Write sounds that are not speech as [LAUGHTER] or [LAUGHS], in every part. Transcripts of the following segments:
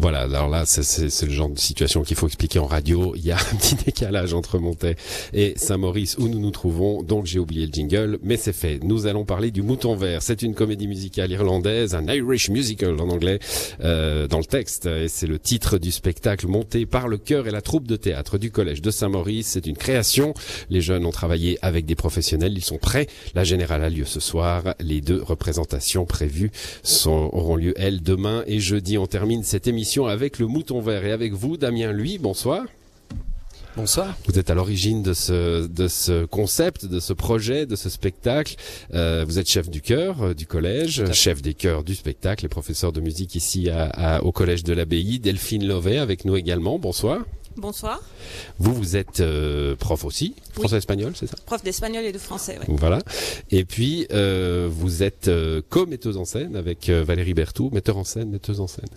Voilà, alors là, c'est le genre de situation qu'il faut expliquer en radio. Il y a un petit [LAUGHS] décalage entre Montais et Saint-Maurice où nous nous trouvons, donc j'ai oublié le jingle, mais c'est fait. Nous allons parler du Mouton Vert. C'est une comédie musicale irlandaise, un Irish musical en anglais, euh, dans le texte. Et c'est le titre du spectacle monté par le chœur et la troupe de théâtre du collège de Saint-Maurice. C'est une création. Les jeunes ont travaillé avec des professionnels. Ils sont prêts. La générale a lieu ce soir. Les deux représentations prévues sont, auront lieu, elles, demain et jeudi. On termine cette émission avec le Mouton Vert et avec vous, Damien Lui. Bonsoir. Bonsoir. Vous êtes à l'origine de ce de ce concept, de ce projet, de ce spectacle. Euh, vous êtes chef du chœur euh, du collège, chef des chœurs du spectacle et professeur de musique ici à, au collège de l'Abbaye. Delphine Lovet avec nous également. Bonsoir. Bonsoir. Vous, vous êtes euh, prof aussi, français-espagnol, c'est ça? Prof d'espagnol et de français, oui. Voilà. Et puis, euh, vous êtes co-metteuse en scène avec Valérie Berthoud, metteur en scène, metteuse en scène.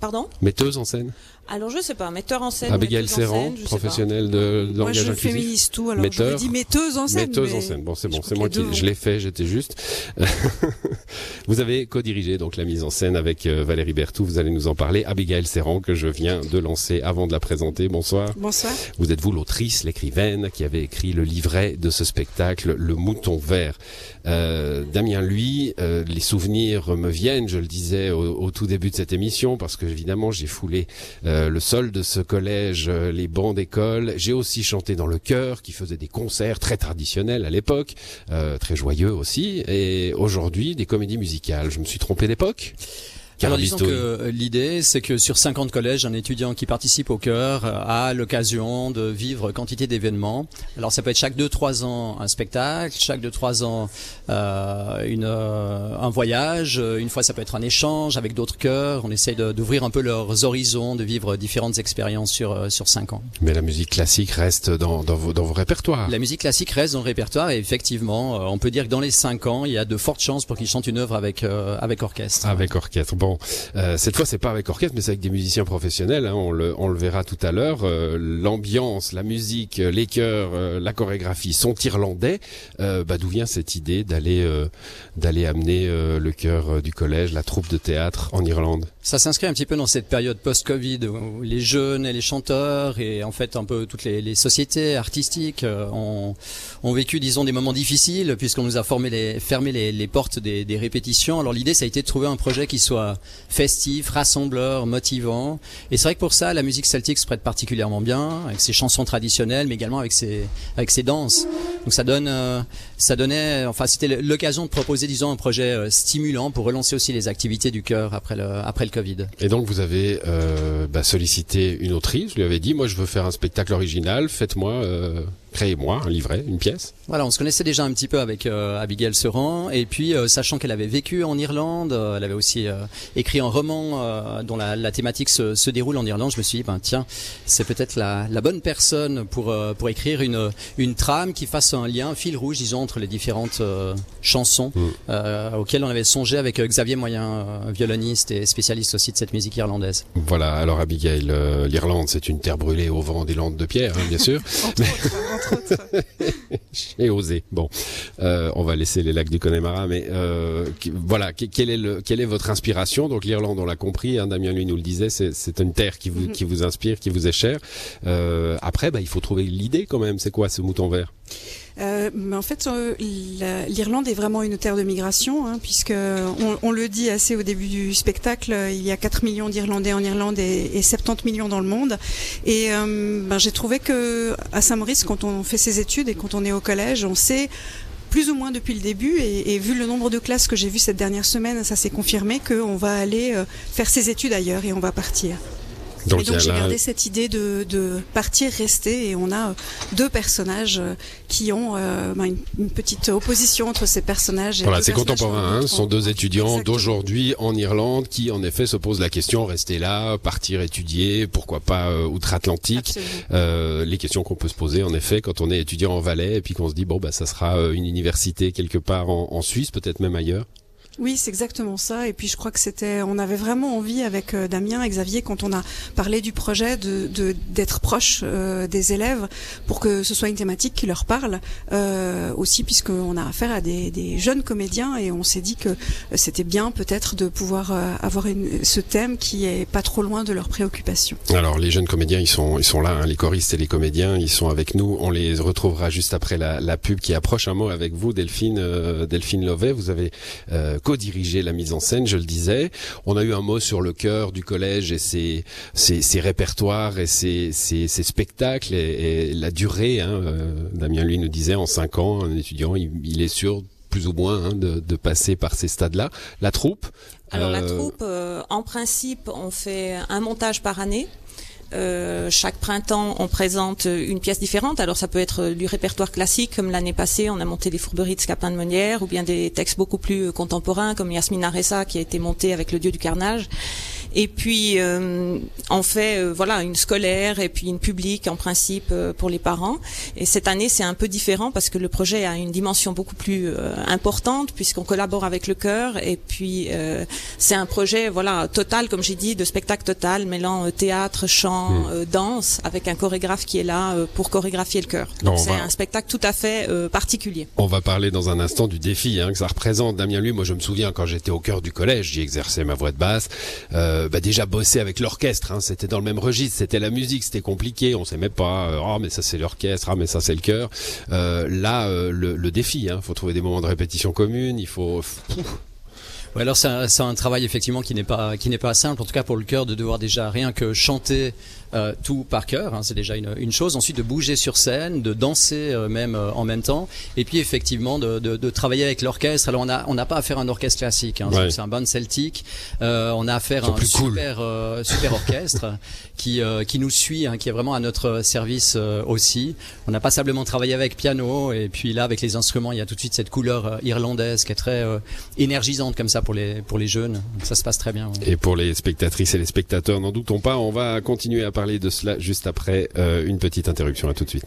Pardon? Metteuse en scène alors je sais pas, metteur en scène. Abigail Serran, professionnelle de, de Moi je féminise tout, alors metteur, je dis metteuse en scène. Metteuse en scène, bon c'est bon, c'est moi qui je l'ai fait, j'étais juste. [LAUGHS] vous avez co-dirigé donc la mise en scène avec euh, Valérie Bertou, vous allez nous en parler. Abigail Serran que je viens de lancer avant de la présenter, bonsoir. Bonsoir. Vous êtes vous l'autrice, l'écrivaine qui avait écrit le livret de ce spectacle, Le Mouton Vert? Euh, Damien, lui, euh, les souvenirs me viennent, je le disais au, au, tout début de cette émission, parce que évidemment j'ai foulé euh, euh, le sol de ce collège, euh, les bancs d'école. J'ai aussi chanté dans le chœur qui faisait des concerts très traditionnels à l'époque, euh, très joyeux aussi. Et aujourd'hui, des comédies musicales. Je me suis trompé d'époque? Alors disons que euh, l'idée, c'est que sur 50 collèges, un étudiant qui participe au cœur euh, a l'occasion de vivre quantité d'événements. Alors ça peut être chaque 2-3 ans un spectacle, chaque 2-3 ans euh, une, euh, un voyage, une fois ça peut être un échange avec d'autres chœurs. On essaye d'ouvrir un peu leurs horizons, de vivre différentes expériences sur, sur 5 ans. Mais la musique classique reste dans, dans, vos, dans vos répertoires La musique classique reste dans le répertoire et effectivement, on peut dire que dans les 5 ans, il y a de fortes chances pour qu'ils chantent une œuvre avec, avec orchestre. Avec orchestre. Bon, euh, cette fois, c'est pas avec orchestre, mais c'est avec des musiciens professionnels. Hein, on, le, on le verra tout à l'heure. Euh, l'ambiance, la musique, les chœurs, euh, la chorégraphie sont irlandais. bah, d'où vient cette idée d'aller d'aller amener le chœur du collège, la troupe de théâtre en Irlande? Ça s'inscrit un petit peu dans cette période post-Covid où les jeunes et les chanteurs et en fait un peu toutes les, les sociétés artistiques ont, ont vécu, disons, des moments difficiles puisqu'on nous a formé les, fermé les, les portes des, des répétitions. Alors l'idée, ça a été de trouver un projet qui soit festif, rassembleur, motivant. Et c'est vrai que pour ça, la musique celtique se prête particulièrement bien, avec ses chansons traditionnelles, mais également avec ses, avec ses danses. Donc ça donne, euh, ça donnait, enfin c'était l'occasion de proposer, disons, un projet euh, stimulant pour relancer aussi les activités du cœur après le, après le Covid. Et donc vous avez euh, bah, sollicité une autrice, vous lui avez dit, moi je veux faire un spectacle original, faites-moi euh, créez-moi un livret, une pièce. Voilà, on se connaissait déjà un petit peu avec euh, Abigail Seran, et puis euh, sachant qu'elle avait vécu en Irlande, euh, elle avait aussi écrit un roman dont la, la thématique se, se, déroule en Irlande. Je me suis dit, ben tiens, c'est peut-être la, la, bonne personne pour pour écrire une une trame qui fasse un lien, un fil rouge, disons, entre les différentes chansons mm. auxquelles on avait songé avec Xavier Moyen, violoniste et spécialiste aussi de cette musique irlandaise. Voilà, alors Abigail, l'Irlande, c'est une terre brûlée au vent des landes de pierre, hein, bien sûr. [LAUGHS] [LAUGHS] J'ai osé. Bon, euh, on va laisser les lacs du Connemara, mais euh, voilà, quelle est, le, quelle est votre inspiration? Donc l'Irlande, on l'a compris, hein, Damien lui nous le disait, c'est une terre qui vous, mhm. qui vous inspire, qui vous est chère. Euh, après, bah, il faut trouver l'idée quand même. C'est quoi ce mouton vert? Euh, mais en fait, euh, l'Irlande est vraiment une terre de migration, hein, puisque on, le dit assez au début du spectacle, il y a 4 millions d'Irlandais en Irlande et, et, 70 millions dans le monde. Et euh, ben, j'ai trouvé que à Saint-Maurice, quand on fait ses études et quand on est au collège, on sait plus ou moins depuis le début, et, et vu le nombre de classes que j'ai vues cette dernière semaine, ça s'est confirmé qu'on va aller faire ses études ailleurs et on va partir. Donc, et donc j'ai gardé cette idée de, de, partir, rester, et on a euh, deux personnages euh, qui ont euh, ben, une, une, petite opposition entre ces personnages. voilà, c'est contemporain. Hein, ce sont deux étudiants d'aujourd'hui en Irlande qui, en effet, se posent la question rester là, partir étudier, pourquoi pas euh, outre-Atlantique. Euh, les questions qu'on peut se poser, en effet, quand on est étudiant en Valais et puis qu'on se dit bon bah ça sera une université quelque part en, en Suisse, peut-être même ailleurs. Oui, c'est exactement ça. Et puis je crois que c'était, on avait vraiment envie avec euh, Damien et Xavier quand on a parlé du projet de d'être proche euh, des élèves pour que ce soit une thématique qui leur parle euh, aussi puisqu'on a affaire à des, des, jeunes comédiens et on s'est dit que c'était bien peut-être de pouvoir euh, avoir une, ce thème qui est pas trop loin de leurs préoccupations. Alors les jeunes comédiens, ils sont ils sont là, hein, les choristes et les comédiens, ils sont avec nous. On les retrouvera juste après la, la pub qui approche. Un mot avec vous, Delphine Delphine Lovet. Vous avez co-dirigé la mise en scène, je le disais. On a eu un mot sur le cœur du collège et ses, ses, ses répertoires et ses, ses, ses spectacles et, et, la durée. Hein. Euh, Damien, lui, nous disait en cinq ans, un étudiant, il, il est sûr plus ou moins hein, de, de, passer par ces stades-là. La troupe Alors euh... la troupe, euh, en principe, on fait un montage par année. Euh, chaque printemps, on présente une pièce différente. Alors ça peut être du répertoire classique, comme l'année passée, on a monté les fourberies de Scapin de Monière, ou bien des textes beaucoup plus contemporains, comme Yasmina Ressa, qui a été monté avec le Dieu du carnage. Et puis euh, on fait euh, voilà une scolaire et puis une publique en principe euh, pour les parents. Et cette année c'est un peu différent parce que le projet a une dimension beaucoup plus euh, importante puisqu'on collabore avec le chœur et puis euh, c'est un projet voilà total comme j'ai dit de spectacle total mêlant théâtre, chant, mmh. danse avec un chorégraphe qui est là pour chorégraphier le chœur. Donc c'est va... un spectacle tout à fait particulier. On va parler dans un instant du défi hein, que ça représente. Damien lui, moi je me souviens quand j'étais au cœur du collège, j'y exerçais ma voix de basse. Euh, bah déjà bossé avec l'orchestre, hein, c'était dans le même registre, c'était la musique, c'était compliqué, on s'aimait pas. Euh, oh mais ça c'est l'orchestre, ah mais ça c'est le cœur. Euh, là euh, le, le, défi, hein, faut trouver des moments de répétition commune, il faut. Ouais, alors c'est un, un, travail effectivement qui n'est pas qui n'est pas simple, en tout cas pour le cœur de devoir déjà rien que chanter euh, tout par cœur, hein, c'est déjà une, une, chose. Ensuite, de bouger sur scène, de danser euh, même euh, en même temps, et puis effectivement de, de, de travailler avec l'orchestre. Alors on a on n'a pas affaire à un orchestre classique, hein, ouais. c'est un band celtique. Euh, on a affaire à un super cool. super orchestre [LAUGHS] qui qui nous suit, hein, qui est vraiment à notre service aussi. On n'a pas simplement travaillé avec piano, et puis là avec les instruments, il y a tout de suite cette couleur irlandaise qui est très énergisante comme pour les pour les jeunes. Ça se passe très bien. Et pour les spectatrices et les spectateurs, n'en doutons pas, on va continuer à parler de cela juste après euh, une petite interruption. À tout de suite.